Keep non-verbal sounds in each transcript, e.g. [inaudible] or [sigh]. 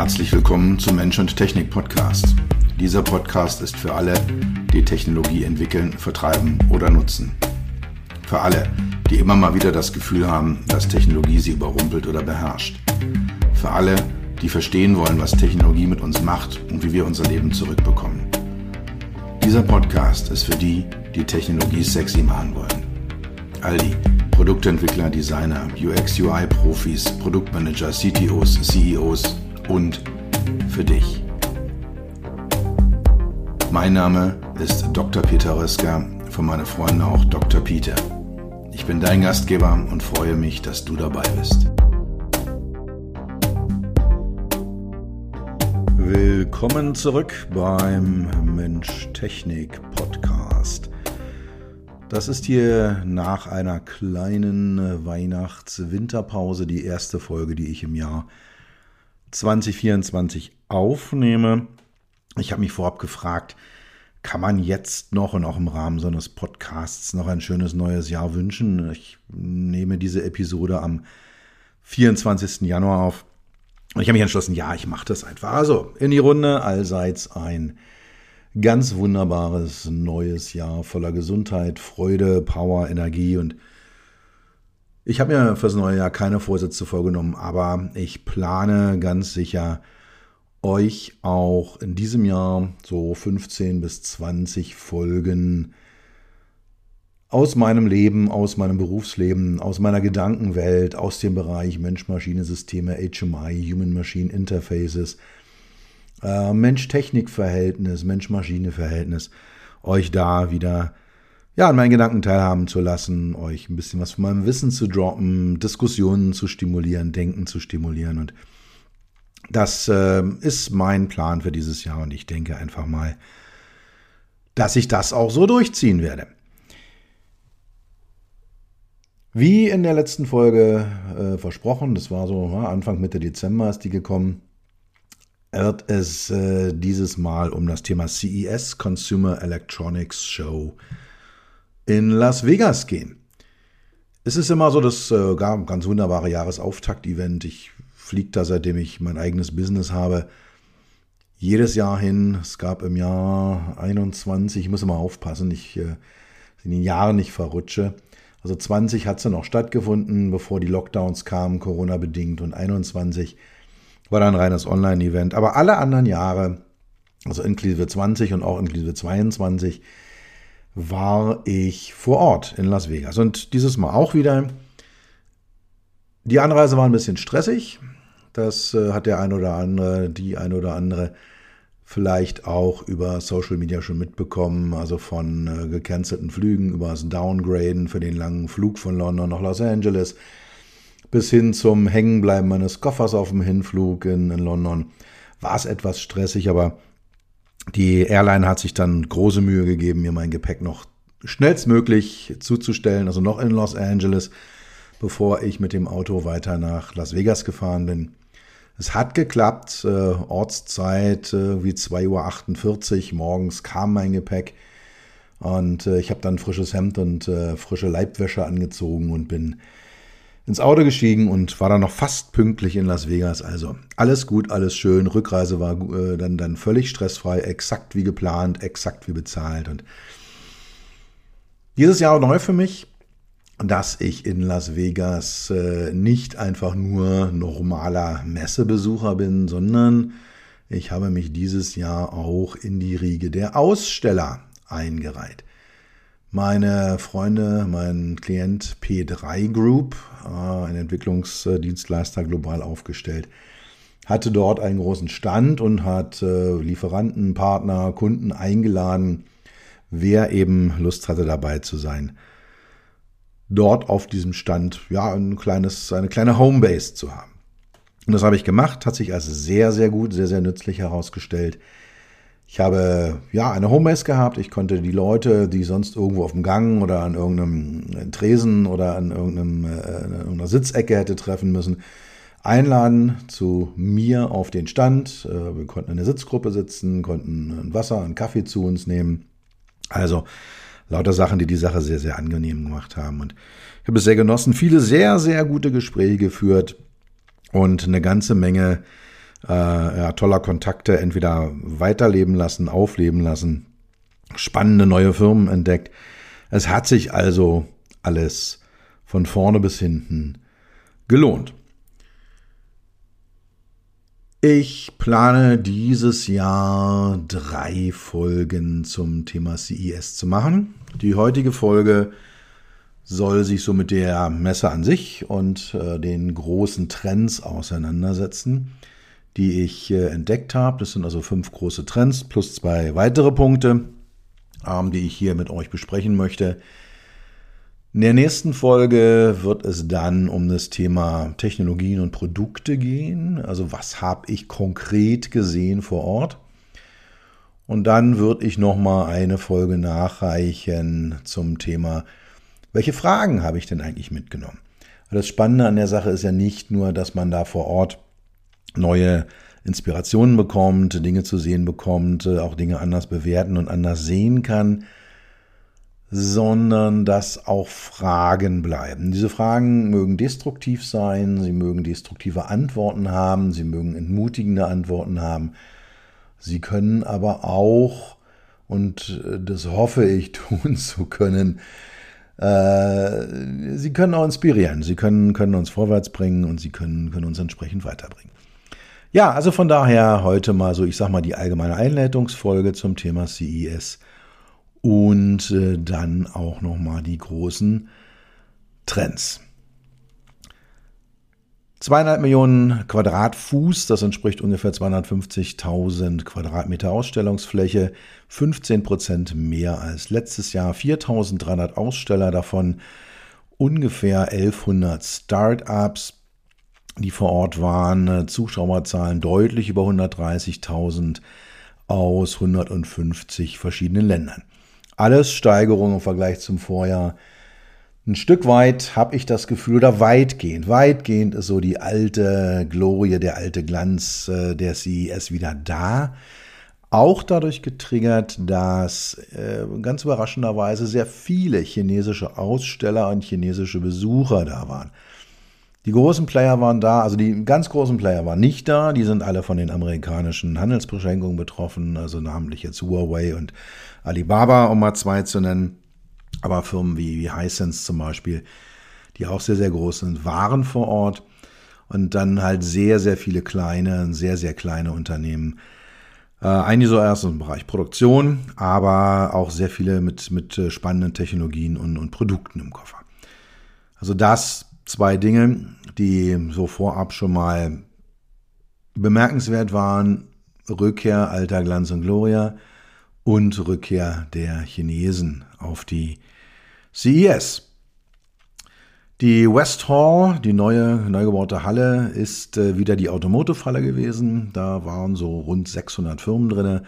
Herzlich willkommen zum Mensch und Technik Podcast. Dieser Podcast ist für alle, die Technologie entwickeln, vertreiben oder nutzen. Für alle, die immer mal wieder das Gefühl haben, dass Technologie sie überrumpelt oder beherrscht. Für alle, die verstehen wollen, was Technologie mit uns macht und wie wir unser Leben zurückbekommen. Dieser Podcast ist für die, die Technologie sexy machen wollen. All die Produktentwickler, Designer, UX-UI-Profis, Produktmanager, CTOs, CEOs und für dich. Mein Name ist Dr. Peter Röska, von meinen Freunden auch Dr. Peter. Ich bin dein Gastgeber und freue mich, dass du dabei bist. Willkommen zurück beim Mensch-Technik-Podcast. Das ist hier nach einer kleinen Weihnachts-Winterpause die erste Folge, die ich im Jahr 2024 aufnehme. Ich habe mich vorab gefragt, kann man jetzt noch und auch im Rahmen so eines Podcasts noch ein schönes neues Jahr wünschen? Ich nehme diese Episode am 24. Januar auf. Und ich habe mich entschlossen, ja, ich mache das einfach. Also in die Runde, allseits ein ganz wunderbares neues Jahr voller Gesundheit, Freude, Power, Energie und ich habe mir fürs neue Jahr keine Vorsätze vorgenommen, aber ich plane ganz sicher, euch auch in diesem Jahr so 15 bis 20 Folgen aus meinem Leben, aus meinem Berufsleben, aus meiner Gedankenwelt, aus dem Bereich Mensch-Maschine-Systeme, HMI, Human-Machine Interfaces, äh, Mensch-Technik-Verhältnis, Mensch-Maschine-Verhältnis, euch da wieder ja, an meinen Gedanken teilhaben zu lassen, euch ein bisschen was von meinem Wissen zu droppen, Diskussionen zu stimulieren, Denken zu stimulieren. Und das äh, ist mein Plan für dieses Jahr und ich denke einfach mal, dass ich das auch so durchziehen werde. Wie in der letzten Folge äh, versprochen, das war so ja, Anfang Mitte Dezember ist die gekommen, wird es äh, dieses Mal um das Thema CES Consumer Electronics Show in Las Vegas gehen. Es ist immer so das äh, ganz wunderbare Jahresauftakt-Event. Ich fliege da, seitdem ich mein eigenes Business habe, jedes Jahr hin. Es gab im Jahr 21, ich muss immer aufpassen, ich äh, in den Jahren nicht verrutsche. Also 20 hat es noch stattgefunden, bevor die Lockdowns kamen, Corona-bedingt. Und 21 war dann ein reines Online-Event. Aber alle anderen Jahre, also inklusive 20 und auch inklusive 22, war ich vor Ort in Las Vegas. Und dieses Mal auch wieder. Die Anreise war ein bisschen stressig. Das äh, hat der ein oder andere, die ein oder andere vielleicht auch über Social Media schon mitbekommen. Also von äh, gecancelten Flügen über das Downgraden für den langen Flug von London nach Los Angeles bis hin zum Hängenbleiben meines Koffers auf dem Hinflug in, in London war es etwas stressig, aber die Airline hat sich dann große Mühe gegeben, mir mein Gepäck noch schnellstmöglich zuzustellen, also noch in Los Angeles, bevor ich mit dem Auto weiter nach Las Vegas gefahren bin. Es hat geklappt, äh, Ortszeit äh, wie 2.48 Uhr morgens kam mein Gepäck und äh, ich habe dann frisches Hemd und äh, frische Leibwäsche angezogen und bin ins Auto gestiegen und war dann noch fast pünktlich in Las Vegas. Also alles gut, alles schön. Rückreise war äh, dann, dann völlig stressfrei, exakt wie geplant, exakt wie bezahlt. Und dieses Jahr neu für mich, dass ich in Las Vegas äh, nicht einfach nur normaler Messebesucher bin, sondern ich habe mich dieses Jahr auch in die Riege der Aussteller eingereiht. Meine Freunde, mein Klient P3 Group, äh, ein Entwicklungsdienstleister global aufgestellt, hatte dort einen großen Stand und hat äh, Lieferanten, Partner, Kunden eingeladen, wer eben Lust hatte dabei zu sein. Dort auf diesem Stand ja ein kleines, eine kleine Homebase zu haben. Und das habe ich gemacht, hat sich als sehr, sehr gut, sehr, sehr nützlich herausgestellt. Ich habe ja eine Homebase gehabt. Ich konnte die Leute, die sonst irgendwo auf dem Gang oder an irgendeinem Tresen oder an irgendeinem, äh, irgendeiner Sitzecke hätte treffen müssen, einladen zu mir auf den Stand. Äh, wir konnten in der Sitzgruppe sitzen, konnten ein Wasser, einen Kaffee zu uns nehmen. Also lauter Sachen, die die Sache sehr, sehr angenehm gemacht haben. Und ich habe es sehr genossen, viele sehr, sehr gute Gespräche geführt und eine ganze Menge äh, ja, toller Kontakte entweder weiterleben lassen, aufleben lassen, spannende neue Firmen entdeckt. Es hat sich also alles von vorne bis hinten gelohnt. Ich plane dieses Jahr drei Folgen zum Thema CES zu machen. Die heutige Folge soll sich so mit der Messe an sich und äh, den großen Trends auseinandersetzen, die ich äh, entdeckt habe. Das sind also fünf große Trends plus zwei weitere Punkte, ähm, die ich hier mit euch besprechen möchte. In der nächsten Folge wird es dann um das Thema Technologien und Produkte gehen. Also was habe ich konkret gesehen vor Ort? Und dann würde ich noch mal eine Folge nachreichen zum Thema welche Fragen habe ich denn eigentlich mitgenommen? Das Spannende an der Sache ist ja nicht nur, dass man da vor Ort neue Inspirationen bekommt, Dinge zu sehen bekommt, auch Dinge anders bewerten und anders sehen kann, sondern dass auch Fragen bleiben. Diese Fragen mögen destruktiv sein, sie mögen destruktive Antworten haben, sie mögen entmutigende Antworten haben. Sie können aber auch, und das hoffe ich [laughs] tun zu können, äh, sie können auch inspirieren, sie können, können uns vorwärts bringen und sie können, können uns entsprechend weiterbringen. Ja, also von daher heute mal so, ich sag mal, die allgemeine Einleitungsfolge zum Thema CES und äh, dann auch nochmal die großen Trends. Zweieinhalb Millionen Quadratfuß, das entspricht ungefähr 250.000 Quadratmeter Ausstellungsfläche, 15 Prozent mehr als letztes Jahr, 4.300 Aussteller, davon ungefähr 1100 Startups, die vor Ort waren, Zuschauerzahlen deutlich über 130.000 aus 150 verschiedenen Ländern. Alles Steigerung im Vergleich zum Vorjahr ein Stück weit habe ich das Gefühl, oder weitgehend, weitgehend ist so die alte Glorie, der alte Glanz äh, der CES wieder da. Auch dadurch getriggert, dass äh, ganz überraschenderweise sehr viele chinesische Aussteller und chinesische Besucher da waren. Die großen Player waren da, also die ganz großen Player waren nicht da, die sind alle von den amerikanischen Handelsbeschränkungen betroffen, also namentlich jetzt Huawei und Alibaba, um mal zwei zu nennen. Aber Firmen wie, wie Hisense zum Beispiel, die auch sehr, sehr groß sind, waren vor Ort. Und dann halt sehr, sehr viele kleine, sehr, sehr kleine Unternehmen. Äh, einige so erst im Bereich Produktion, aber auch sehr viele mit, mit äh, spannenden Technologien und, und Produkten im Koffer. Also das zwei Dinge, die so vorab schon mal bemerkenswert waren. Rückkehr alter Glanz und Gloria und Rückkehr der Chinesen auf die CES. Die West Hall, die neue, neu gebaute Halle, ist äh, wieder die Automotive-Halle gewesen. Da waren so rund 600 Firmen drin. Ein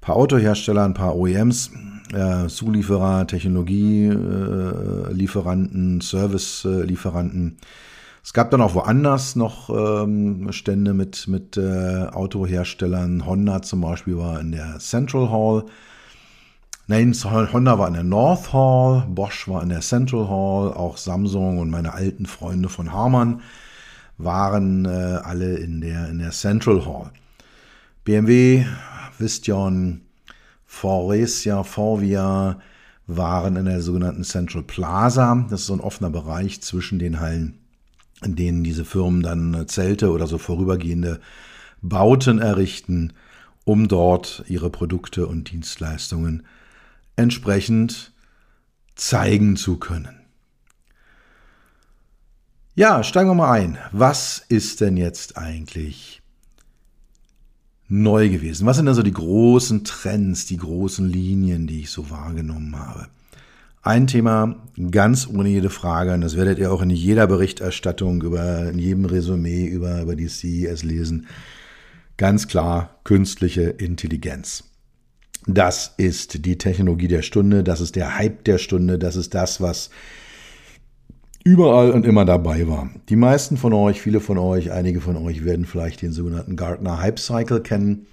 paar Autohersteller, ein paar OEMs, äh, Zulieferer, Technologielieferanten, äh, Servicelieferanten. Es gab dann auch woanders noch ähm, Stände mit, mit äh, Autoherstellern. Honda zum Beispiel war in der Central Hall. Nein, Honda war in der North Hall, Bosch war in der Central Hall, auch Samsung und meine alten Freunde von Harman waren äh, alle in der, in der Central Hall. BMW, Vistion, Foresia, Forvia waren in der sogenannten Central Plaza. Das ist so ein offener Bereich zwischen den Hallen, in denen diese Firmen dann Zelte oder so vorübergehende Bauten errichten, um dort ihre Produkte und Dienstleistungen entsprechend zeigen zu können. Ja, steigen wir mal ein. Was ist denn jetzt eigentlich neu gewesen? Was sind also die großen Trends, die großen Linien, die ich so wahrgenommen habe? Ein Thema, ganz ohne jede Frage, und das werdet ihr auch in jeder Berichterstattung, über, in jedem Resümee über, über die CES lesen, ganz klar künstliche Intelligenz. Das ist die Technologie der Stunde, das ist der Hype der Stunde, das ist das, was überall und immer dabei war. Die meisten von euch, viele von euch, einige von euch werden vielleicht den sogenannten Gartner Hype Cycle kennen.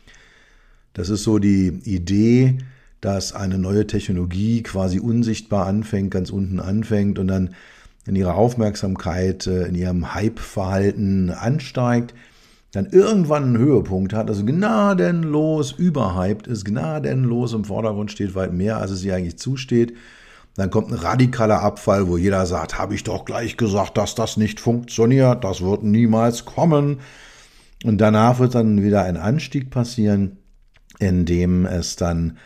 Das ist so die Idee, dass eine neue Technologie quasi unsichtbar anfängt, ganz unten anfängt und dann in ihrer Aufmerksamkeit, äh, in ihrem Hype-Verhalten ansteigt dann irgendwann einen Höhepunkt hat, also gnadenlos überhyped ist, gnadenlos im Vordergrund steht, weit mehr, als es ihr eigentlich zusteht. Dann kommt ein radikaler Abfall, wo jeder sagt, habe ich doch gleich gesagt, dass das nicht funktioniert, das wird niemals kommen. Und danach wird dann wieder ein Anstieg passieren, in dem es dann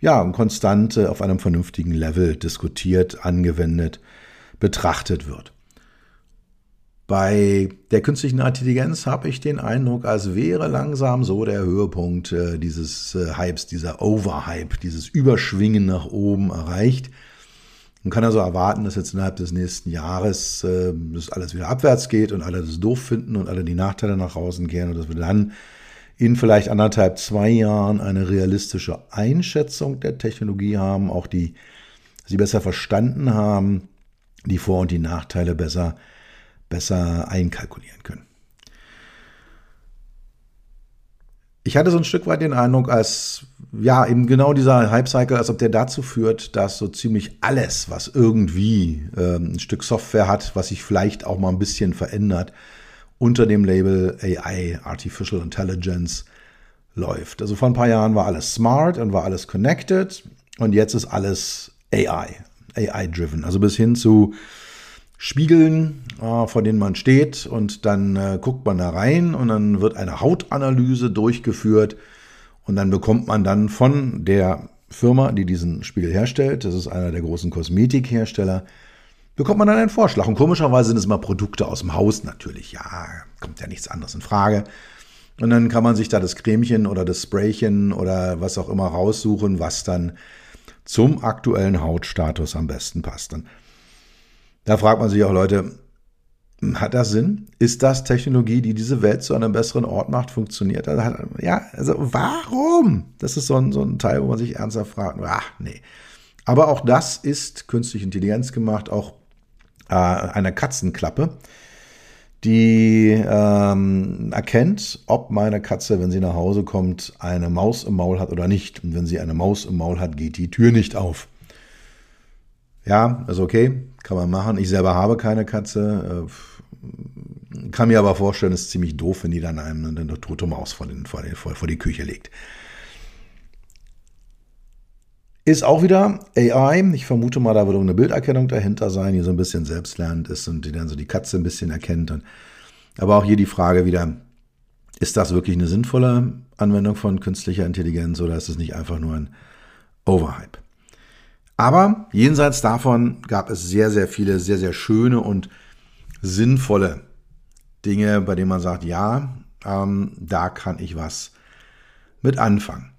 ja konstant auf einem vernünftigen Level diskutiert, angewendet, betrachtet wird. Bei der künstlichen Intelligenz habe ich den Eindruck, als wäre langsam so der Höhepunkt äh, dieses äh, Hypes, dieser Overhype, dieses Überschwingen nach oben erreicht. Man kann also erwarten, dass jetzt innerhalb des nächsten Jahres äh, das alles wieder abwärts geht und alle das doof finden und alle die Nachteile nach außen kehren und dass wir dann in vielleicht anderthalb, zwei Jahren eine realistische Einschätzung der Technologie haben, auch die sie besser verstanden haben, die Vor- und die Nachteile besser besser einkalkulieren können. Ich hatte so ein Stück weit den Eindruck, als ja, eben genau dieser Hype-Cycle, als ob der dazu führt, dass so ziemlich alles, was irgendwie äh, ein Stück Software hat, was sich vielleicht auch mal ein bisschen verändert, unter dem Label AI, Artificial Intelligence, läuft. Also vor ein paar Jahren war alles smart und war alles connected und jetzt ist alles AI, AI-driven. Also bis hin zu Spiegeln, äh, vor denen man steht und dann äh, guckt man da rein und dann wird eine Hautanalyse durchgeführt und dann bekommt man dann von der Firma, die diesen Spiegel herstellt, das ist einer der großen Kosmetikhersteller, bekommt man dann einen Vorschlag. Und komischerweise sind es mal Produkte aus dem Haus natürlich. Ja, kommt ja nichts anderes in Frage. Und dann kann man sich da das Cremchen oder das Spraychen oder was auch immer raussuchen, was dann zum aktuellen Hautstatus am besten passt. Dann da fragt man sich auch, Leute, hat das Sinn? Ist das Technologie, die diese Welt zu einem besseren Ort macht? Funktioniert das? Ja, also warum? Das ist so ein, so ein Teil, wo man sich ernsthaft fragt, ach nee. Aber auch das ist künstliche Intelligenz gemacht, auch äh, eine Katzenklappe, die ähm, erkennt, ob meine Katze, wenn sie nach Hause kommt, eine Maus im Maul hat oder nicht. Und wenn sie eine Maus im Maul hat, geht die Tür nicht auf. Ja, ist okay, kann man machen. Ich selber habe keine Katze. Äh, kann mir aber vorstellen, es ist ziemlich doof, wenn die dann einem eine tote Maus vor, den, vor, den, vor, vor die Küche legt. Ist auch wieder AI. Ich vermute mal, da wird eine Bilderkennung dahinter sein, die so ein bisschen selbstlernend ist und die dann so die Katze ein bisschen erkennt. Und, aber auch hier die Frage wieder, ist das wirklich eine sinnvolle Anwendung von künstlicher Intelligenz oder ist es nicht einfach nur ein Overhype? Aber jenseits davon gab es sehr, sehr viele, sehr, sehr schöne und sinnvolle Dinge, bei denen man sagt, ja, ähm, da kann ich was mit anfangen.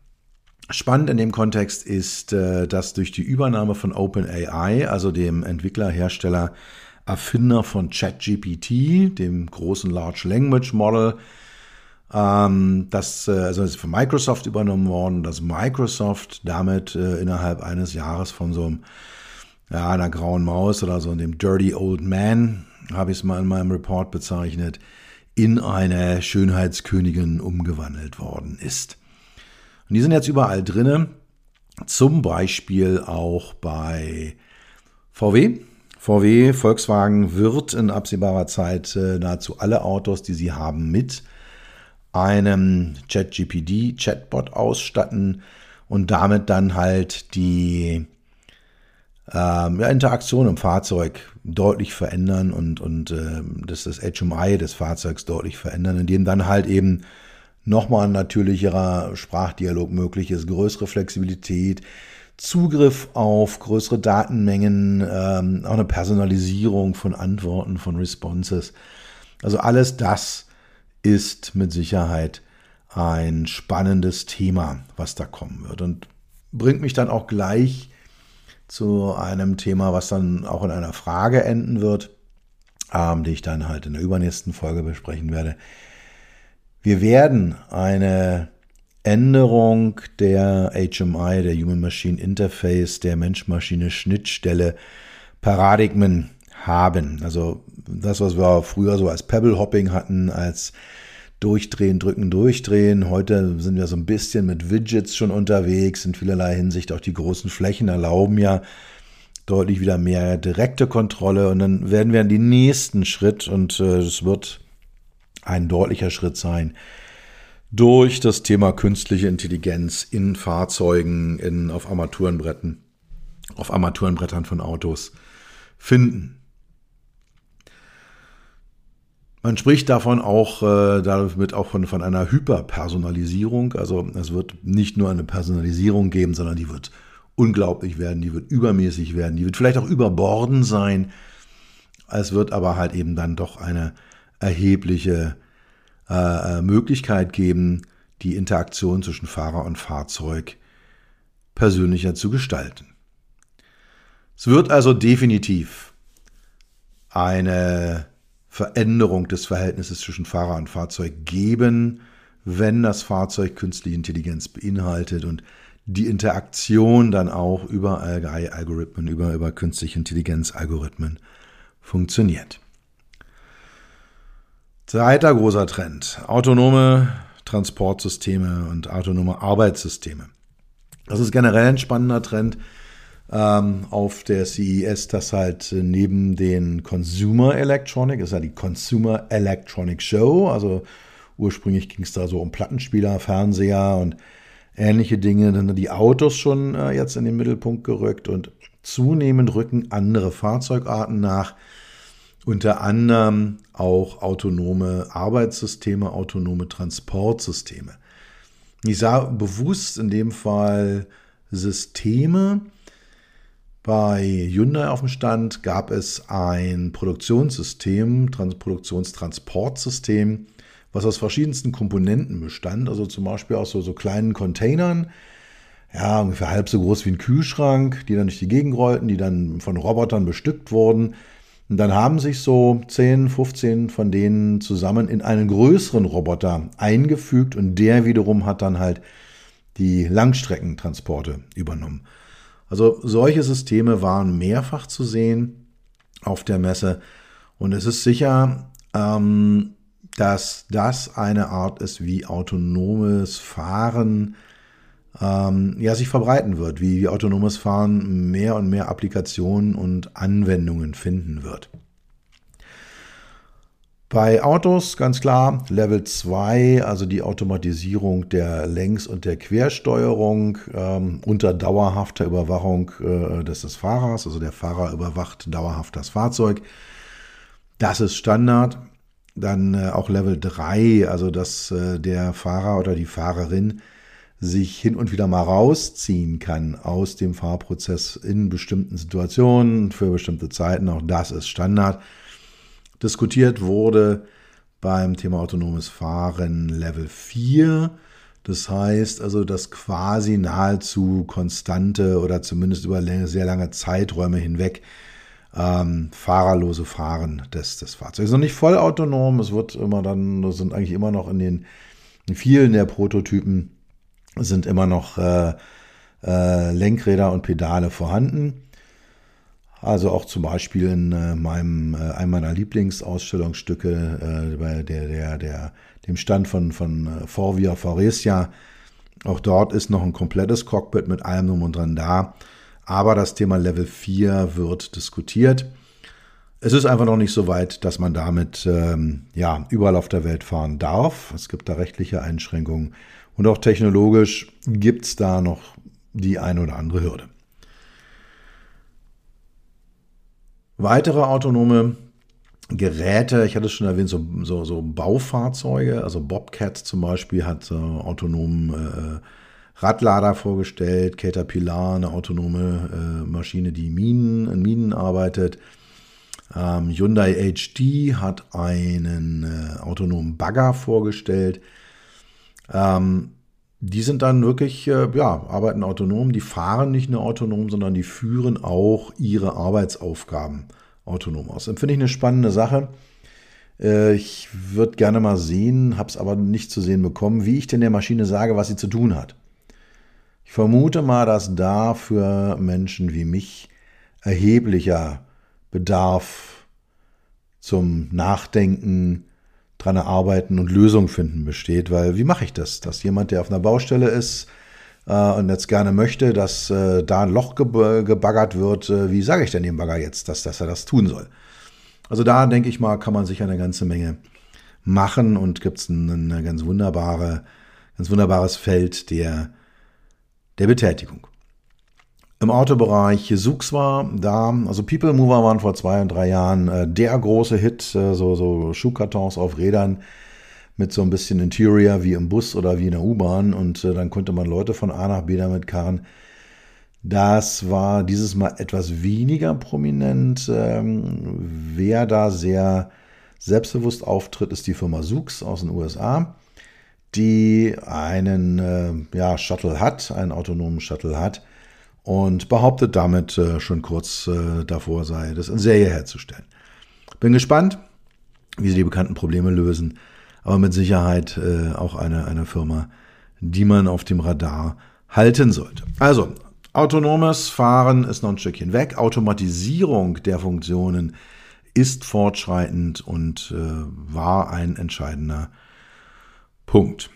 Spannend in dem Kontext ist, äh, dass durch die Übernahme von OpenAI, also dem Entwickler, Hersteller, Erfinder von ChatGPT, dem großen Large Language Model, ähm, das, äh, also ist von Microsoft übernommen worden, dass Microsoft damit äh, innerhalb eines Jahres von so einem, ja, einer grauen Maus oder so dem Dirty Old Man, habe ich es mal in meinem Report bezeichnet, in eine Schönheitskönigin umgewandelt worden ist. Und die sind jetzt überall drinne, zum Beispiel auch bei VW. VW, Volkswagen wird in absehbarer Zeit äh, nahezu alle Autos, die sie haben, mit einem ChatGPD-Chatbot ausstatten und damit dann halt die ähm, ja, Interaktion im Fahrzeug deutlich verändern und, und äh, das, das HMI des Fahrzeugs deutlich verändern, indem dann halt eben nochmal ein natürlicherer Sprachdialog möglich ist, größere Flexibilität, Zugriff auf größere Datenmengen, ähm, auch eine Personalisierung von Antworten, von Responses. Also alles das ist mit Sicherheit ein spannendes Thema, was da kommen wird. Und bringt mich dann auch gleich zu einem Thema, was dann auch in einer Frage enden wird, ähm, die ich dann halt in der übernächsten Folge besprechen werde. Wir werden eine Änderung der HMI, der Human Machine Interface, der Mensch-Maschine-Schnittstelle, Paradigmen haben. Also das, was wir früher so als Pebble Hopping hatten, als Durchdrehen, drücken, durchdrehen. Heute sind wir so ein bisschen mit Widgets schon unterwegs. In vielerlei Hinsicht auch die großen Flächen erlauben ja deutlich wieder mehr direkte Kontrolle. Und dann werden wir in den nächsten Schritt und es äh, wird ein deutlicher Schritt sein durch das Thema künstliche Intelligenz in Fahrzeugen, in, auf Armaturenbretten, auf Armaturenbrettern von Autos finden. Man spricht davon auch, äh, damit auch von, von einer Hyperpersonalisierung. Also es wird nicht nur eine Personalisierung geben, sondern die wird unglaublich werden, die wird übermäßig werden, die wird vielleicht auch überborden sein. Es wird aber halt eben dann doch eine erhebliche äh, äh, Möglichkeit geben, die Interaktion zwischen Fahrer und Fahrzeug persönlicher zu gestalten. Es wird also definitiv eine Veränderung des Verhältnisses zwischen Fahrer und Fahrzeug geben, wenn das Fahrzeug künstliche Intelligenz beinhaltet und die Interaktion dann auch über AI-Algorithmen, über, über künstliche Intelligenz-Algorithmen funktioniert. Zweiter großer Trend, autonome Transportsysteme und autonome Arbeitssysteme. Das ist generell ein spannender Trend ähm, auf der CES, dass halt neben den Consumer Electronic, ist ja die Consumer Electronic Show, also ursprünglich ging es da so um Plattenspieler, Fernseher und ähnliche Dinge, dann die Autos schon äh, jetzt in den Mittelpunkt gerückt und zunehmend rücken andere Fahrzeugarten nach unter anderem auch autonome Arbeitssysteme, autonome Transportsysteme. Ich sah bewusst in dem Fall Systeme. Bei Hyundai auf dem Stand gab es ein Produktionssystem, Trans Produktionstransportsystem, was aus verschiedensten Komponenten bestand, also zum Beispiel aus so, so kleinen Containern, ja, ungefähr halb so groß wie ein Kühlschrank, die dann durch die Gegend rollten, die dann von Robotern bestückt wurden. Und dann haben sich so 10, 15 von denen zusammen in einen größeren Roboter eingefügt und der wiederum hat dann halt die Langstreckentransporte übernommen. Also solche Systeme waren mehrfach zu sehen auf der Messe und es ist sicher, ähm, dass das eine Art ist, wie autonomes Fahren ähm, ja, sich verbreiten wird, wie, wie autonomes Fahren mehr und mehr Applikationen und Anwendungen finden wird. Bei Autos ganz klar Level 2, also die Automatisierung der Längs- und der Quersteuerung ähm, unter dauerhafter Überwachung äh, des, des Fahrers. Also der Fahrer überwacht dauerhaft das Fahrzeug. Das ist Standard. Dann äh, auch Level 3, also dass äh, der Fahrer oder die Fahrerin sich hin und wieder mal rausziehen kann aus dem Fahrprozess in bestimmten Situationen für bestimmte Zeiten. Auch das ist Standard. Diskutiert wurde beim Thema autonomes Fahren Level 4. Das heißt also, dass quasi nahezu konstante oder zumindest über sehr lange Zeiträume hinweg ähm, fahrerlose Fahren des, des Fahrzeugs. Noch nicht voll autonom, es wird immer dann, sind eigentlich immer noch in den in vielen der Prototypen sind immer noch äh, äh, Lenkräder und Pedale vorhanden. Also auch zum Beispiel in äh, meinem, äh, einem meiner Lieblingsausstellungsstücke äh, bei der, der, der, dem Stand von, von äh, Forvia Faurecia. Auch dort ist noch ein komplettes Cockpit mit allem drum und dran da. Aber das Thema Level 4 wird diskutiert. Es ist einfach noch nicht so weit, dass man damit ähm, ja, überall auf der Welt fahren darf. Es gibt da rechtliche Einschränkungen. Und auch technologisch gibt es da noch die eine oder andere Hürde. Weitere autonome Geräte, ich hatte es schon erwähnt, so, so, so Baufahrzeuge, also Bobcat zum Beispiel hat äh, autonomen äh, Radlader vorgestellt, Caterpillar, eine autonome äh, Maschine, die Minen, in Minen arbeitet. Ähm, Hyundai HD hat einen äh, autonomen Bagger vorgestellt. Ähm, die sind dann wirklich, äh, ja, arbeiten autonom, die fahren nicht nur autonom, sondern die führen auch ihre Arbeitsaufgaben autonom aus. Finde ich eine spannende Sache. Äh, ich würde gerne mal sehen, habe es aber nicht zu sehen bekommen, wie ich denn der Maschine sage, was sie zu tun hat. Ich vermute mal, dass da für Menschen wie mich erheblicher Bedarf zum Nachdenken, dran arbeiten und Lösungen finden besteht. Weil wie mache ich das? Dass jemand, der auf einer Baustelle ist äh, und jetzt gerne möchte, dass äh, da ein Loch ge gebaggert wird, äh, wie sage ich denn dem Bagger jetzt, dass, dass er das tun soll? Also da denke ich mal, kann man sich eine ganze Menge machen und gibt es ein, ein ganz wunderbare, ganz wunderbares Feld der, der Betätigung. Im Autobereich Sux war da, also People Mover waren vor zwei und drei Jahren äh, der große Hit, äh, so, so Schuhkartons auf Rädern mit so ein bisschen Interior wie im Bus oder wie in der U-Bahn und äh, dann konnte man Leute von A nach B damit karren. Das war dieses Mal etwas weniger prominent. Ähm, wer da sehr selbstbewusst auftritt, ist die Firma Sux aus den USA, die einen äh, ja, Shuttle hat, einen autonomen Shuttle hat und behauptet damit äh, schon kurz äh, davor sei, das in Serie herzustellen. Bin gespannt, wie sie die bekannten Probleme lösen aber mit Sicherheit äh, auch eine, eine Firma, die man auf dem Radar halten sollte. Also, autonomes Fahren ist noch ein Stückchen weg. Automatisierung der Funktionen ist fortschreitend und äh, war ein entscheidender Punkt.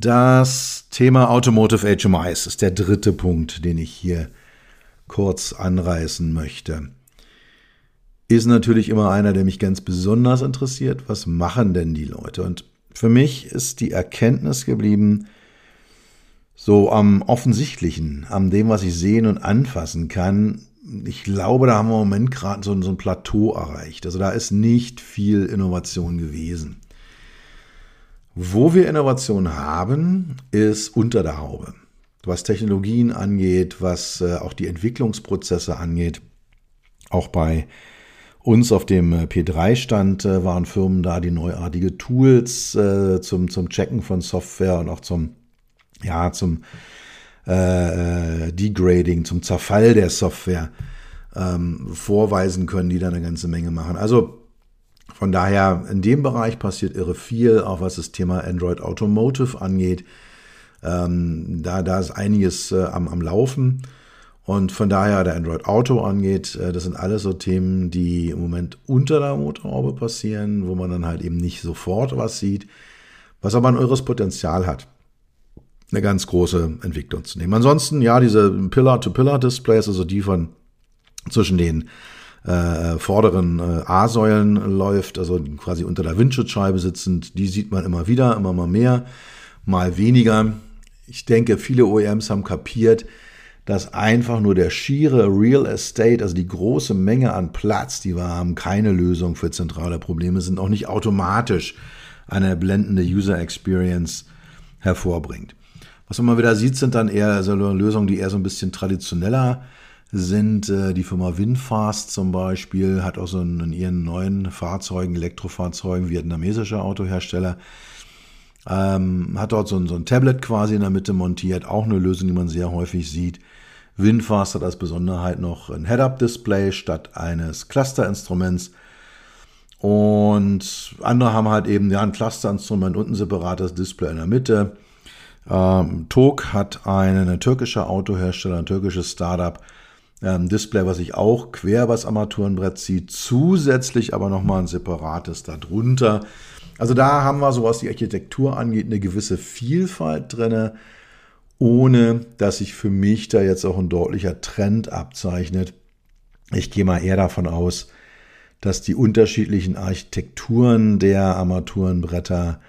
Das Thema Automotive HMIs ist der dritte Punkt, den ich hier kurz anreißen möchte ist natürlich immer einer, der mich ganz besonders interessiert. Was machen denn die Leute? Und für mich ist die Erkenntnis geblieben, so am offensichtlichen, am dem, was ich sehen und anfassen kann. Ich glaube, da haben wir im Moment gerade so, so ein Plateau erreicht. Also da ist nicht viel Innovation gewesen. Wo wir Innovation haben, ist unter der Haube. Was Technologien angeht, was äh, auch die Entwicklungsprozesse angeht, auch bei uns auf dem äh, P3-Stand äh, waren Firmen da, die neuartige Tools zum, zum Checken von Software und auch zum, ja, zum äh, Degrading, zum Zerfall der Software ähm, vorweisen können, die da eine ganze Menge machen. Also von daher, in dem Bereich passiert irre viel, auch was das Thema Android Automotive angeht. Ähm, da, da ist einiges äh, am, am Laufen. Und von daher, der Android Auto angeht, äh, das sind alles so Themen, die im Moment unter der Motorhaube passieren, wo man dann halt eben nicht sofort was sieht, was aber ein irres Potenzial hat, eine ganz große Entwicklung zu nehmen. Ansonsten, ja, diese Pillar-to-Pillar-Displays, also die von zwischen den äh, vorderen äh, A-Säulen läuft, also quasi unter der Windschutzscheibe sitzend, die sieht man immer wieder, immer mal mehr, mal weniger. Ich denke, viele OEMs haben kapiert, dass einfach nur der schiere Real Estate, also die große Menge an Platz, die wir haben, keine Lösung für zentrale Probleme sind, auch nicht automatisch eine blendende User Experience hervorbringt. Was man mal wieder sieht, sind dann eher also Lösungen, die eher so ein bisschen traditioneller sind. Äh, die Firma Winfast zum Beispiel hat auch so in ihren neuen Fahrzeugen, Elektrofahrzeugen, vietnamesischer Autohersteller, ähm, hat dort so ein, so ein Tablet quasi in der Mitte montiert, auch eine Lösung, die man sehr häufig sieht. WinFast hat als Besonderheit noch ein Head-Up-Display statt eines Cluster-Instruments. Und andere haben halt eben ja, ein Cluster-Instrument und ein separates Display in der Mitte. Ähm, TOG hat einen, ein türkischer Autohersteller, ein türkisches Startup, ähm, Display, was sich auch quer übers Armaturenbrett zieht, zusätzlich aber nochmal ein separates darunter. Also da haben wir so, was die Architektur angeht, eine gewisse Vielfalt drinne ohne dass sich für mich da jetzt auch ein deutlicher Trend abzeichnet. Ich gehe mal eher davon aus, dass die unterschiedlichen Architekturen der Armaturenbretter,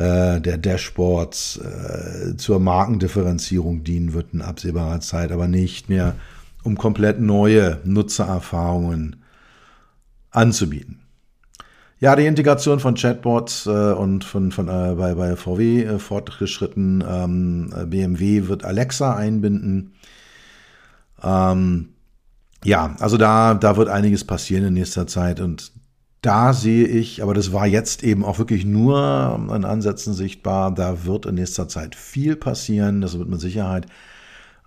äh, der Dashboards äh, zur Markendifferenzierung dienen wird in absehbarer Zeit, aber nicht mehr, um komplett neue Nutzererfahrungen anzubieten. Ja, die Integration von Chatbots äh, und von, von äh, bei, bei VW äh, fortgeschritten. Ähm, BMW wird Alexa einbinden. Ähm, ja, also da, da wird einiges passieren in nächster Zeit und da sehe ich, aber das war jetzt eben auch wirklich nur an Ansätzen sichtbar, da wird in nächster Zeit viel passieren. Das wird mit Sicherheit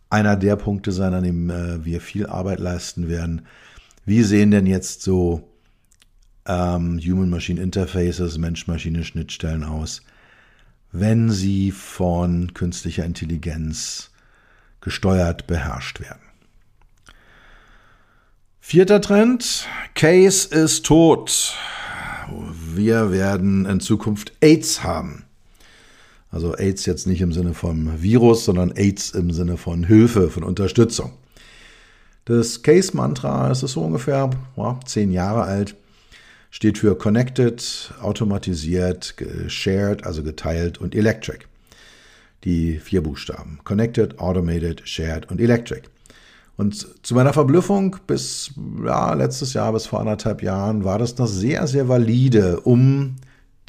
einer der Punkte sein, an dem äh, wir viel Arbeit leisten werden. Wie sehen denn jetzt so ähm, Human-Machine Interfaces, Mensch-Maschine-Schnittstellen aus, wenn sie von künstlicher Intelligenz gesteuert, beherrscht werden. Vierter Trend, Case ist tot. Wir werden in Zukunft AIDS haben. Also AIDS jetzt nicht im Sinne von Virus, sondern AIDS im Sinne von Hilfe, von Unterstützung. Das Case-Mantra, es ist so ungefähr ja, zehn Jahre alt, steht für Connected, automatisiert, shared, also geteilt und Electric. Die vier Buchstaben. Connected, Automated, Shared und Electric. Und zu meiner Verblüffung bis ja, letztes Jahr, bis vor anderthalb Jahren, war das noch sehr, sehr valide, um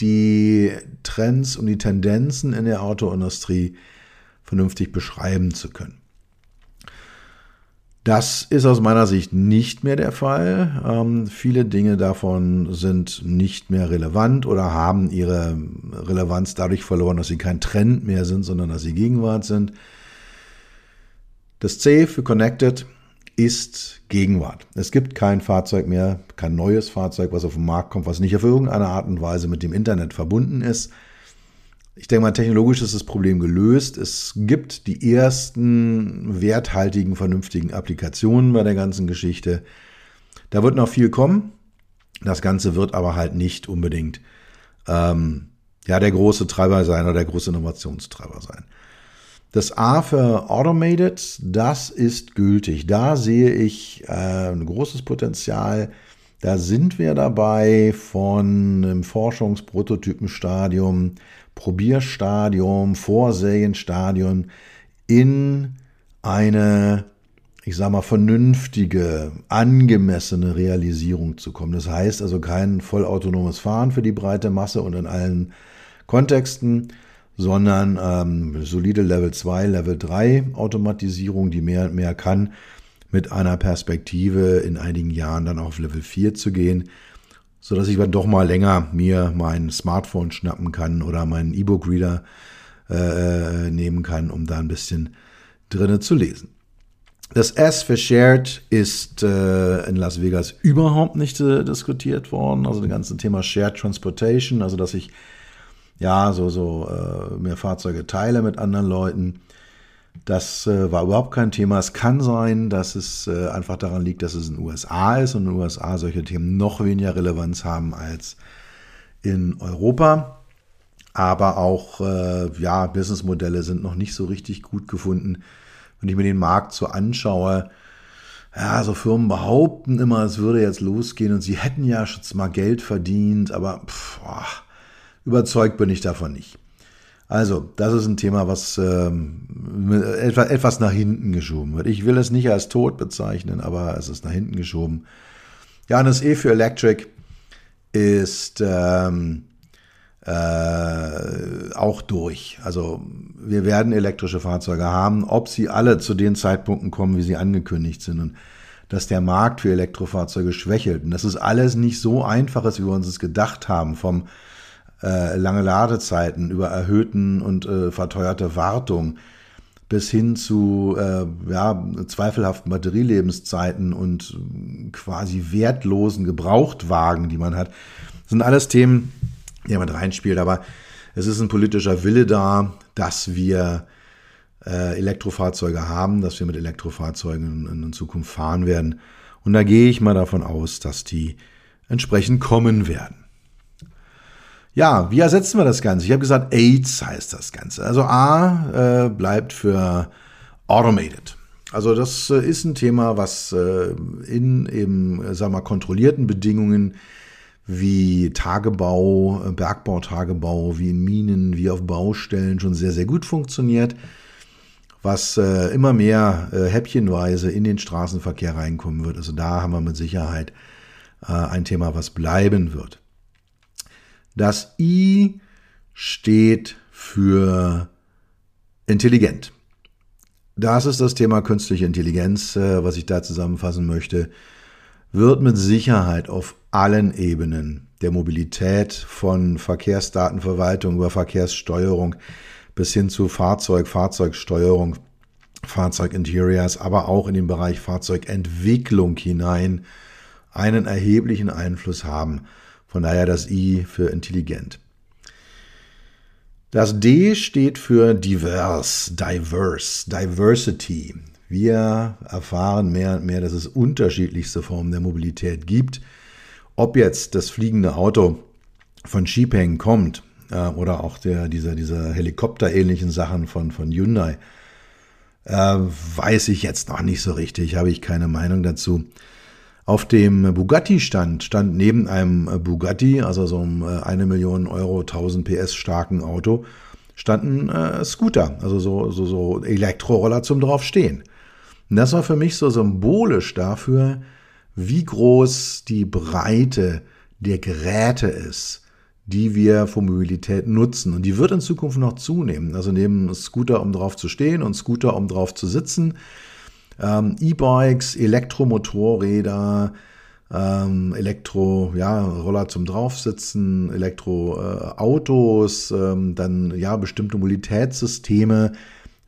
die Trends und die Tendenzen in der Autoindustrie vernünftig beschreiben zu können. Das ist aus meiner Sicht nicht mehr der Fall. Ähm, viele Dinge davon sind nicht mehr relevant oder haben ihre Relevanz dadurch verloren, dass sie kein Trend mehr sind, sondern dass sie Gegenwart sind. Das C für Connected ist Gegenwart. Es gibt kein Fahrzeug mehr, kein neues Fahrzeug, was auf den Markt kommt, was nicht auf irgendeine Art und Weise mit dem Internet verbunden ist. Ich denke mal, technologisch ist das Problem gelöst. Es gibt die ersten werthaltigen, vernünftigen Applikationen bei der ganzen Geschichte. Da wird noch viel kommen. Das Ganze wird aber halt nicht unbedingt ähm, ja, der große Treiber sein oder der große Innovationstreiber sein. Das A für Automated, das ist gültig. Da sehe ich äh, ein großes Potenzial. Da sind wir dabei von einem Forschungsprototypenstadium Probierstadium, Vorserienstadium in eine, ich sag mal, vernünftige, angemessene Realisierung zu kommen. Das heißt also kein vollautonomes Fahren für die breite Masse und in allen Kontexten, sondern ähm, solide Level 2, Level 3 Automatisierung, die mehr und mehr kann, mit einer Perspektive in einigen Jahren dann auf Level 4 zu gehen so dass ich dann doch mal länger mir mein Smartphone schnappen kann oder meinen E-Book-Reader äh, nehmen kann, um da ein bisschen drinnen zu lesen. Das S für Shared ist äh, in Las Vegas überhaupt nicht äh, diskutiert worden. Also das ganze Thema Shared Transportation, also dass ich ja so so äh, mehr Fahrzeuge teile mit anderen Leuten. Das äh, war überhaupt kein Thema. Es kann sein, dass es äh, einfach daran liegt, dass es in den USA ist und in den USA solche Themen noch weniger Relevanz haben als in Europa. Aber auch äh, ja, Businessmodelle sind noch nicht so richtig gut gefunden. Wenn ich mir den Markt so anschaue, ja, so Firmen behaupten immer, es würde jetzt losgehen und sie hätten ja schon mal Geld verdient, aber pff, boah, überzeugt bin ich davon nicht. Also, das ist ein Thema, was ähm, etwa, etwas nach hinten geschoben wird. Ich will es nicht als tot bezeichnen, aber es ist nach hinten geschoben. Ja, und das E für Electric ist ähm, äh, auch durch. Also wir werden elektrische Fahrzeuge haben, ob sie alle zu den Zeitpunkten kommen, wie sie angekündigt sind. Und dass der Markt für Elektrofahrzeuge schwächelt. Und das ist alles nicht so einfach, wie wir uns es gedacht haben, vom äh, lange Ladezeiten, über erhöhten und äh, verteuerte Wartung bis hin zu äh, ja, zweifelhaften Batterielebenszeiten und quasi wertlosen Gebrauchtwagen, die man hat, das sind alles Themen, die man reinspielt. Aber es ist ein politischer Wille da, dass wir äh, Elektrofahrzeuge haben, dass wir mit Elektrofahrzeugen in, in Zukunft fahren werden. Und da gehe ich mal davon aus, dass die entsprechend kommen werden. Ja, wie ersetzen wir das Ganze? Ich habe gesagt, AIDS heißt das Ganze. Also A äh, bleibt für Automated. Also das äh, ist ein Thema, was äh, in eben, sagen wir kontrollierten Bedingungen wie Tagebau, äh, Bergbautagebau, wie in Minen, wie auf Baustellen schon sehr, sehr gut funktioniert, was äh, immer mehr häppchenweise in den Straßenverkehr reinkommen wird. Also da haben wir mit Sicherheit ein Thema, was bleiben wird. Das I steht für intelligent. Das ist das Thema künstliche Intelligenz, äh, was ich da zusammenfassen möchte, wird mit Sicherheit auf allen Ebenen der Mobilität von Verkehrsdatenverwaltung über Verkehrssteuerung bis hin zu Fahrzeug, Fahrzeugsteuerung, Fahrzeuginteriors, aber auch in den Bereich Fahrzeugentwicklung hinein einen erheblichen Einfluss haben. Von daher das I für intelligent. Das D steht für divers, diverse, diversity. Wir erfahren mehr und mehr, dass es unterschiedlichste Formen der Mobilität gibt. Ob jetzt das fliegende Auto von Xipeng kommt äh, oder auch der, dieser, dieser Helikopter-ähnlichen Sachen von, von Hyundai, äh, weiß ich jetzt noch nicht so richtig, habe ich keine Meinung dazu. Auf dem Bugatti-Stand stand neben einem Bugatti, also so einem 1 äh, Million Euro, 1000 PS starken Auto, standen äh, Scooter, also so, so, so Elektroroller zum draufstehen. Und das war für mich so symbolisch dafür, wie groß die Breite der Geräte ist, die wir für Mobilität nutzen. Und die wird in Zukunft noch zunehmen. Also neben Scooter, um drauf zu stehen und Scooter, um drauf zu sitzen, ähm, E-Bikes, Elektromotorräder, ähm, Elektro, ja, Roller zum Draufsitzen, Elektroautos, äh, ähm, dann ja bestimmte Mobilitätssysteme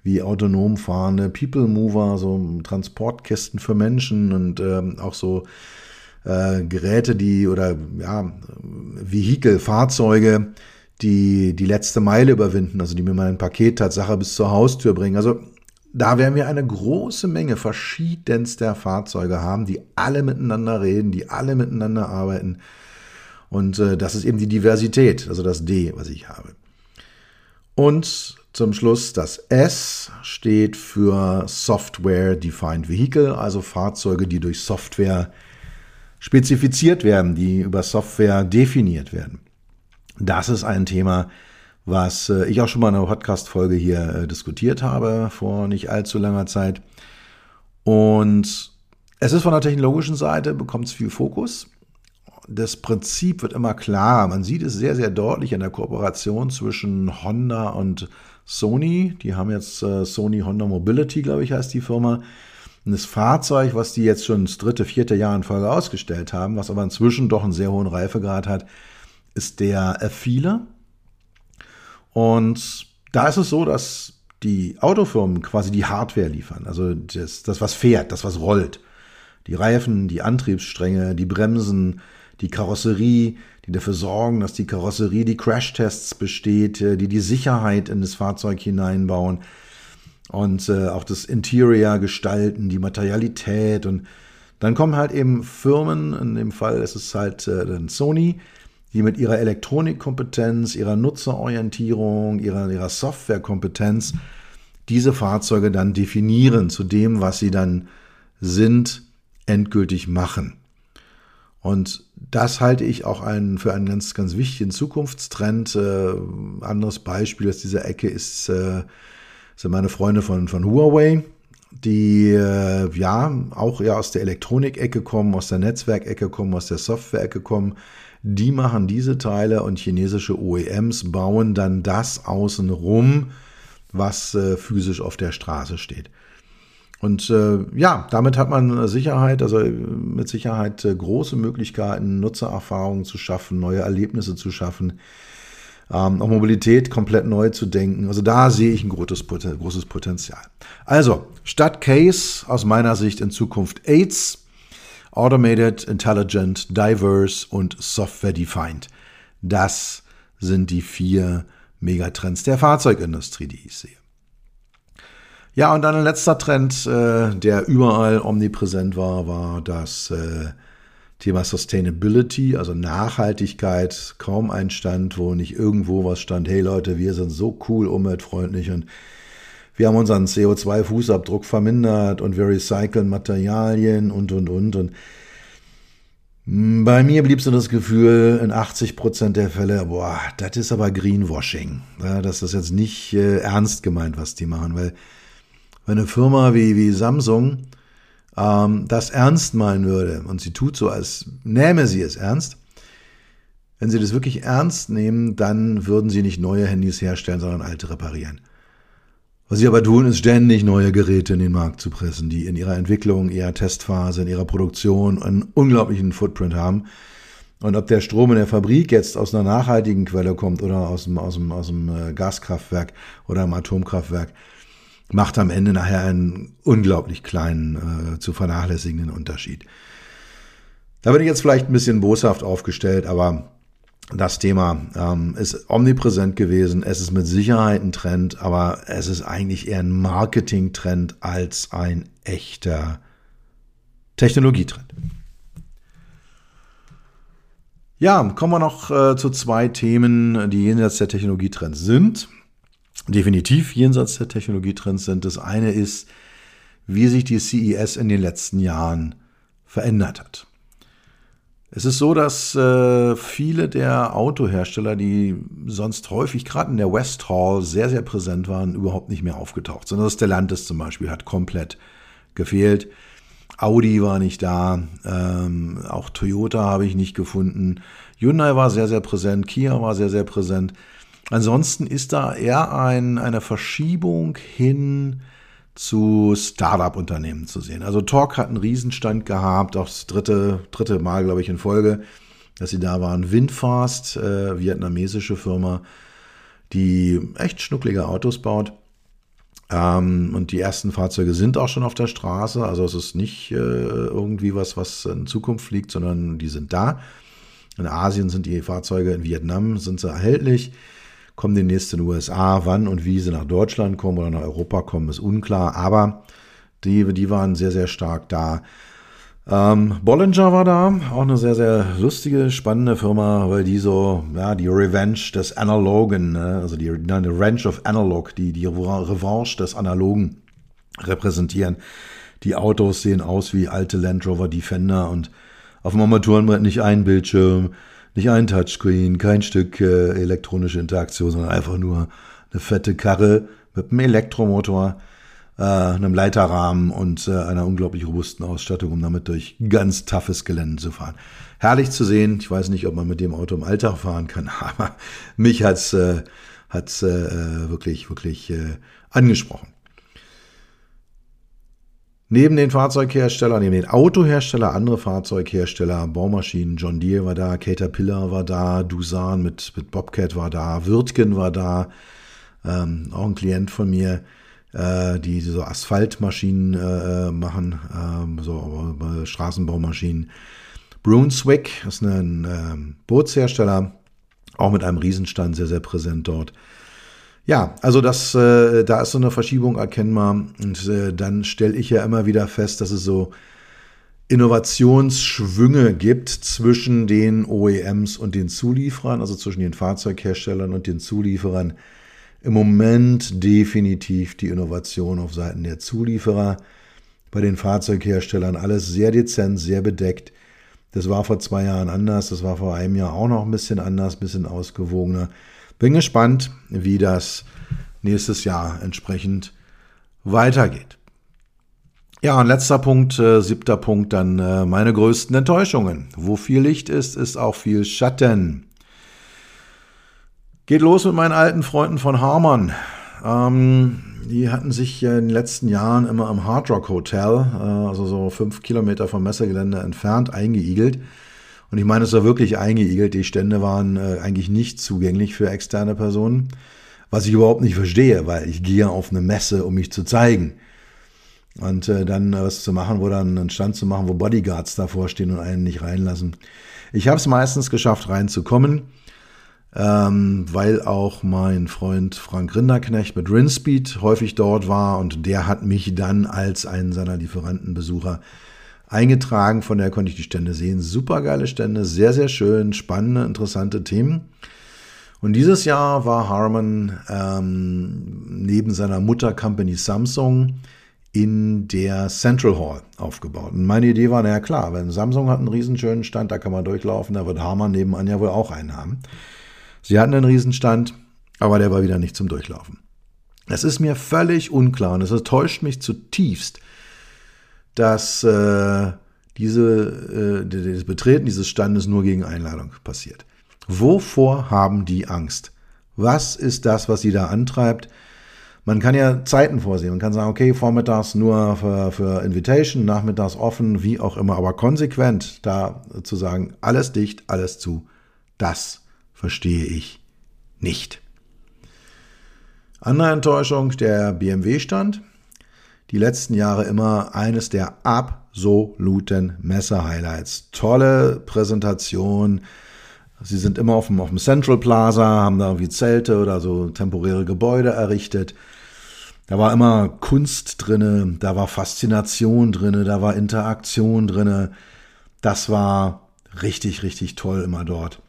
wie autonom fahrende People Mover, so Transportkästen für Menschen und ähm, auch so äh, Geräte, die oder ja, Vehikel, Fahrzeuge, die die letzte Meile überwinden, also die mir mein Paket Tatsache bis zur Haustür bringen. Also da werden wir eine große Menge verschiedenster Fahrzeuge haben, die alle miteinander reden, die alle miteinander arbeiten. Und äh, das ist eben die Diversität, also das D, was ich habe. Und zum Schluss das S steht für Software Defined Vehicle, also Fahrzeuge, die durch Software spezifiziert werden, die über Software definiert werden. Das ist ein Thema, was äh, ich auch schon mal in einer Podcast-Folge hier äh, diskutiert habe, vor nicht allzu langer Zeit. Und es ist von der technologischen Seite, bekommt es viel Fokus. Das Prinzip wird immer klarer. Man sieht es sehr, sehr deutlich in der Kooperation zwischen Honda und Sony. Die haben jetzt äh, Sony Honda Mobility, glaube ich, heißt die Firma. Und das Fahrzeug, was die jetzt schon das dritte, vierte Jahr in Folge ausgestellt haben, was aber inzwischen doch einen sehr hohen Reifegrad hat, ist der F-Fila. Und da ist es so, dass die Autofirmen quasi die Hardware liefern, also das, das, was fährt, das, was rollt. Die Reifen, die Antriebsstränge, die Bremsen, die Karosserie, die dafür sorgen, dass die Karosserie die Crashtests besteht, äh, die die Sicherheit in das Fahrzeug hineinbauen und äh, auch das Interior gestalten, die Materialität und dann kommen halt eben Firmen, in dem Fall ist es halt äh, dann Sony, die mit ihrer Elektronikkompetenz, ihrer Nutzerorientierung, ihrer, ihrer Softwarekompetenz diese Fahrzeuge dann definieren zu dem, was sie dann sind, endgültig machen. Und das halte ich auch einen, für einen ganz, ganz wichtigen Zukunftstrend. Äh, anderes Beispiel aus dieser Ecke ist, äh, sind meine Freunde von, von Huawei, die äh, ja auch ja aus der Elektronik-Ecke kommen, aus der Netzwerkecke kommen, aus der Software-Ecke kommen, die machen diese Teile und chinesische OEMs bauen dann das außenrum, was äh, physisch auf der Straße steht. Und äh, ja, damit hat man Sicherheit, also äh, mit Sicherheit äh, große Möglichkeiten, Nutzererfahrungen zu schaffen, neue Erlebnisse zu schaffen, ähm, auch Mobilität komplett neu zu denken. Also da sehe ich ein großes, großes Potenzial. Also, statt Case aus meiner Sicht in Zukunft AIDS, Automated, Intelligent, Diverse und Software Defined. Das sind die vier Megatrends der Fahrzeugindustrie, die ich sehe. Ja, und dann ein letzter Trend, äh, der überall omnipräsent war, war das äh, Thema Sustainability, also Nachhaltigkeit. Kaum ein Stand, wo nicht irgendwo was stand, hey Leute, wir sind so cool, umweltfreundlich und wir haben unseren CO2-Fußabdruck vermindert und wir recyceln Materialien und, und, und. Und bei mir blieb so das Gefühl, in 80 Prozent der Fälle, boah, das ist aber Greenwashing. Ja, das ist jetzt nicht äh, ernst gemeint, was die machen, weil wenn eine Firma wie, wie Samsung ähm, das ernst meinen würde und sie tut so, als nähme sie es ernst, wenn sie das wirklich ernst nehmen, dann würden sie nicht neue Handys herstellen, sondern alte reparieren. Was sie aber tun, ist ständig neue Geräte in den Markt zu pressen, die in ihrer Entwicklung, ihrer Testphase, in ihrer Produktion einen unglaublichen Footprint haben. Und ob der Strom in der Fabrik jetzt aus einer nachhaltigen Quelle kommt oder aus dem, aus dem, aus dem äh, Gaskraftwerk oder einem Atomkraftwerk, macht am Ende nachher einen unglaublich kleinen, äh, zu vernachlässigenden Unterschied. Da bin ich jetzt vielleicht ein bisschen boshaft aufgestellt, aber das Thema ähm, ist omnipräsent gewesen. Es ist mit Sicherheit ein Trend, aber es ist eigentlich eher ein Marketing-Trend als ein echter Technologietrend. Ja, kommen wir noch äh, zu zwei Themen, die jenseits der Technologietrends sind. Definitiv jenseits der Technologietrends sind. Das eine ist, wie sich die CES in den letzten Jahren verändert hat. Es ist so, dass äh, viele der Autohersteller, die sonst häufig gerade in der West Hall sehr, sehr präsent waren, überhaupt nicht mehr aufgetaucht sind. Stellantis zum Beispiel hat komplett gefehlt. Audi war nicht da, ähm, auch Toyota habe ich nicht gefunden. Hyundai war sehr, sehr präsent, Kia war sehr, sehr präsent. Ansonsten ist da eher ein, eine Verschiebung hin zu Startup-Unternehmen zu sehen. Also Talk hat einen Riesenstand gehabt, auch das dritte, dritte Mal, glaube ich, in Folge, dass sie da waren. Windfast, äh, vietnamesische Firma, die echt schnucklige Autos baut. Ähm, und die ersten Fahrzeuge sind auch schon auf der Straße. Also es ist nicht äh, irgendwie was, was in Zukunft fliegt, sondern die sind da. In Asien sind die Fahrzeuge, in Vietnam sind sie erhältlich kommen demnächst in den USA. Wann und wie sie nach Deutschland kommen oder nach Europa kommen, ist unklar. Aber die, die waren sehr, sehr stark da. Ähm, Bollinger war da, auch eine sehr, sehr lustige, spannende Firma, weil die so, ja, die Revenge des Analogen, ne? also die, die Revenge of Analog, die, die Revanche des Analogen repräsentieren. Die Autos sehen aus wie alte Land Rover Defender und auf dem Armaturenbrett nicht ein Bildschirm, nicht ein Touchscreen, kein Stück äh, elektronische Interaktion, sondern einfach nur eine fette Karre mit einem Elektromotor, äh, einem Leiterrahmen und äh, einer unglaublich robusten Ausstattung, um damit durch ganz toughes Gelände zu fahren. Herrlich zu sehen. Ich weiß nicht, ob man mit dem Auto im Alltag fahren kann, [laughs] aber mich hat's äh, hat's äh, wirklich wirklich äh, angesprochen. Neben den Fahrzeugherstellern, neben den Autohersteller, andere Fahrzeughersteller, Baumaschinen, John Deere war da, Caterpillar war da, Dusan mit, mit Bobcat war da, Wirtgen war da, ähm, auch ein Klient von mir, äh, die so Asphaltmaschinen äh, machen, äh, so äh, Straßenbaumaschinen. Brunswick ist ein äh, Bootshersteller, auch mit einem Riesenstand sehr, sehr präsent dort. Ja, also das, äh, da ist so eine Verschiebung erkennbar. Und äh, dann stelle ich ja immer wieder fest, dass es so Innovationsschwünge gibt zwischen den OEMs und den Zulieferern, also zwischen den Fahrzeugherstellern und den Zulieferern. Im Moment definitiv die Innovation auf Seiten der Zulieferer. Bei den Fahrzeugherstellern alles sehr dezent, sehr bedeckt. Das war vor zwei Jahren anders, das war vor einem Jahr auch noch ein bisschen anders, ein bisschen ausgewogener. Bin gespannt, wie das nächstes Jahr entsprechend weitergeht. Ja, und letzter Punkt, äh, siebter Punkt, dann äh, meine größten Enttäuschungen. Wo viel Licht ist, ist auch viel Schatten. Geht los mit meinen alten Freunden von Harman. Ähm, die hatten sich in den letzten Jahren immer am Hard Rock Hotel, äh, also so fünf Kilometer vom Messegelände entfernt, eingeigelt. Und ich meine, es war wirklich eingeigelt. Die Stände waren äh, eigentlich nicht zugänglich für externe Personen. Was ich überhaupt nicht verstehe, weil ich gehe auf eine Messe, um mich zu zeigen. Und äh, dann was zu machen, wo dann einen Stand zu machen, wo Bodyguards davor stehen und einen nicht reinlassen. Ich habe es meistens geschafft, reinzukommen, ähm, weil auch mein Freund Frank Rinderknecht mit Rinspeed häufig dort war und der hat mich dann als einen seiner Lieferantenbesucher eingetragen. Von der konnte ich die Stände sehen. Super geile Stände, sehr, sehr schön, spannende, interessante Themen. Und dieses Jahr war Harman ähm, neben seiner Mutter-Company Samsung in der Central Hall aufgebaut. Und meine Idee war, naja klar, wenn Samsung hat einen riesenschönen Stand, da kann man durchlaufen, da wird Harman nebenan ja wohl auch einen haben. Sie hatten einen Riesenstand, aber der war wieder nicht zum Durchlaufen. Es ist mir völlig unklar und es täuscht mich zutiefst, dass äh, diese, äh, das Betreten dieses Standes nur gegen Einladung passiert. Wovor haben die Angst? Was ist das, was sie da antreibt? Man kann ja Zeiten vorsehen. Man kann sagen, okay, vormittags nur für, für Invitation, nachmittags offen, wie auch immer, aber konsequent da zu sagen, alles dicht, alles zu, das verstehe ich nicht. Andere Enttäuschung, der BMW-Stand die letzten Jahre immer eines der absoluten Messe-Highlights. Tolle Präsentation. Sie sind immer auf dem, auf dem Central Plaza, haben da irgendwie Zelte oder so temporäre Gebäude errichtet. Da war immer Kunst drinne, da war Faszination drinne, da war Interaktion drinne. Das war richtig, richtig toll immer dort.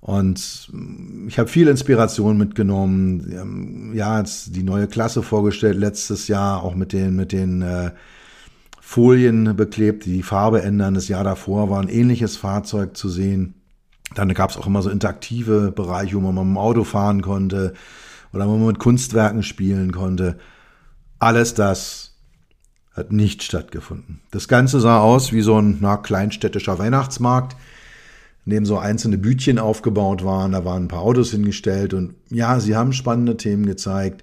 Und ich habe viel Inspiration mitgenommen. Ja, jetzt die neue Klasse vorgestellt letztes Jahr, auch mit den, mit den äh, Folien beklebt, die die Farbe ändern. Das Jahr davor war ein ähnliches Fahrzeug zu sehen. Dann gab es auch immer so interaktive Bereiche, wo man mit dem Auto fahren konnte oder wo man mit Kunstwerken spielen konnte. Alles das hat nicht stattgefunden. Das Ganze sah aus wie so ein na, kleinstädtischer Weihnachtsmarkt, in dem so einzelne Bütchen aufgebaut waren. Da waren ein paar Autos hingestellt und ja, sie haben spannende Themen gezeigt.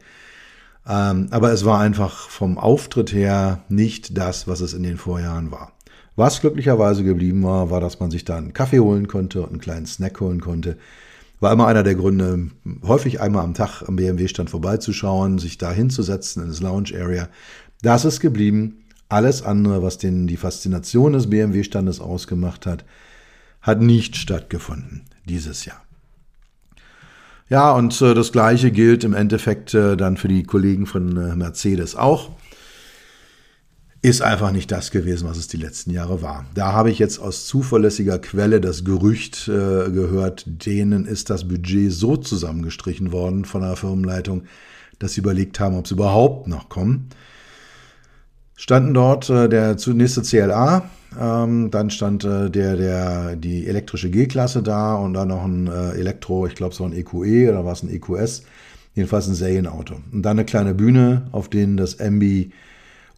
Ähm, aber es war einfach vom Auftritt her nicht das, was es in den Vorjahren war. Was glücklicherweise geblieben war, war, dass man sich da einen Kaffee holen konnte und einen kleinen Snack holen konnte. War immer einer der Gründe, häufig einmal am Tag am BMW-Stand vorbeizuschauen, sich da hinzusetzen in das Lounge Area. Das ist geblieben. Alles andere, was den, die Faszination des BMW-Standes ausgemacht hat, hat nicht stattgefunden dieses Jahr. Ja, und äh, das Gleiche gilt im Endeffekt äh, dann für die Kollegen von äh, Mercedes auch ist einfach nicht das gewesen, was es die letzten Jahre war. Da habe ich jetzt aus zuverlässiger Quelle das Gerücht äh, gehört, denen ist das Budget so zusammengestrichen worden von der Firmenleitung, dass sie überlegt haben, ob sie überhaupt noch kommen. Standen dort äh, der nächste CLA, ähm, dann stand äh, der, der, die elektrische G-Klasse da und dann noch ein äh, Elektro, ich glaube es war ein EQE e oder war es ein EQS, jedenfalls ein Serienauto. Und dann eine kleine Bühne, auf denen das MB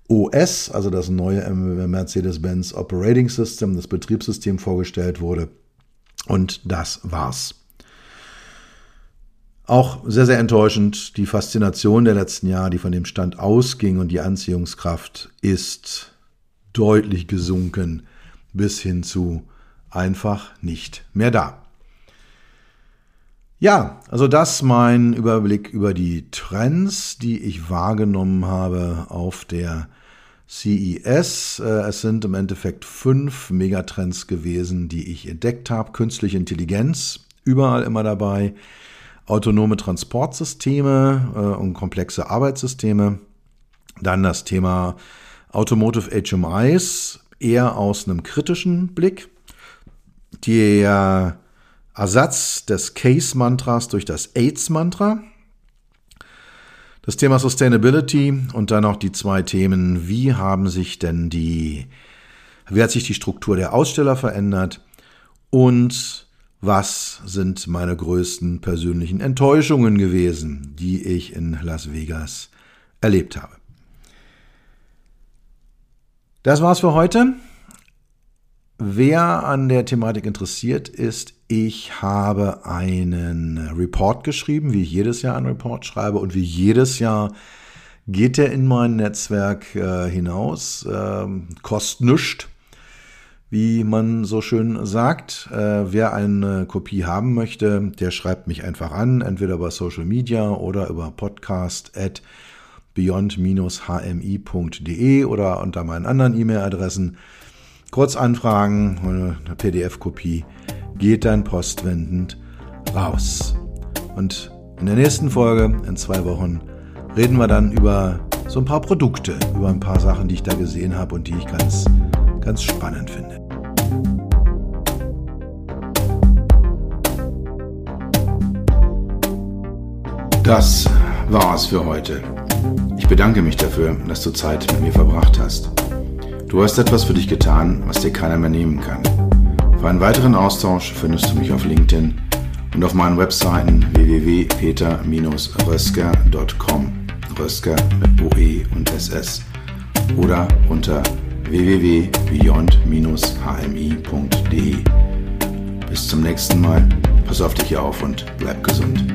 OS, also das neue Mercedes-Benz Operating System, das Betriebssystem vorgestellt wurde. Und das war's. Auch sehr, sehr enttäuschend, die Faszination der letzten Jahre, die von dem Stand ausging und die Anziehungskraft ist deutlich gesunken bis hin zu einfach nicht mehr da. Ja, also das mein Überblick über die Trends, die ich wahrgenommen habe auf der CES. Äh, es sind im Endeffekt fünf Megatrends gewesen, die ich entdeckt habe. Künstliche Intelligenz, überall immer dabei. Autonome Transportsysteme äh, und komplexe Arbeitssysteme. Dann das Thema Automotive HMIs, eher aus einem kritischen Blick. Der Ersatz des Case-Mantras durch das AIDS-Mantra. Das Thema Sustainability und dann noch die zwei Themen, wie haben sich denn die, wie hat sich die Struktur der Aussteller verändert und was sind meine größten persönlichen Enttäuschungen gewesen, die ich in Las Vegas erlebt habe. Das war's für heute. Wer an der Thematik interessiert ist, ich habe einen Report geschrieben, wie ich jedes Jahr einen Report schreibe und wie jedes Jahr geht er in mein Netzwerk äh, hinaus, ähm, kostet nichts, wie man so schön sagt. Äh, wer eine Kopie haben möchte, der schreibt mich einfach an, entweder über Social Media oder über podcast at beyond-hmi.de oder unter meinen anderen E-Mail-Adressen. Kurz anfragen, eine PDF-Kopie geht dann postwendend raus. Und in der nächsten Folge, in zwei Wochen, reden wir dann über so ein paar Produkte, über ein paar Sachen, die ich da gesehen habe und die ich ganz, ganz spannend finde. Das war's für heute. Ich bedanke mich dafür, dass du Zeit mit mir verbracht hast. Du hast etwas für dich getan, was dir keiner mehr nehmen kann. Für einen weiteren Austausch findest du mich auf LinkedIn und auf meinen Webseiten www.peter-rösker.com Rösker mit OE und SS oder unter www.beyond-hmi.de. Bis zum nächsten Mal, pass auf dich auf und bleib gesund.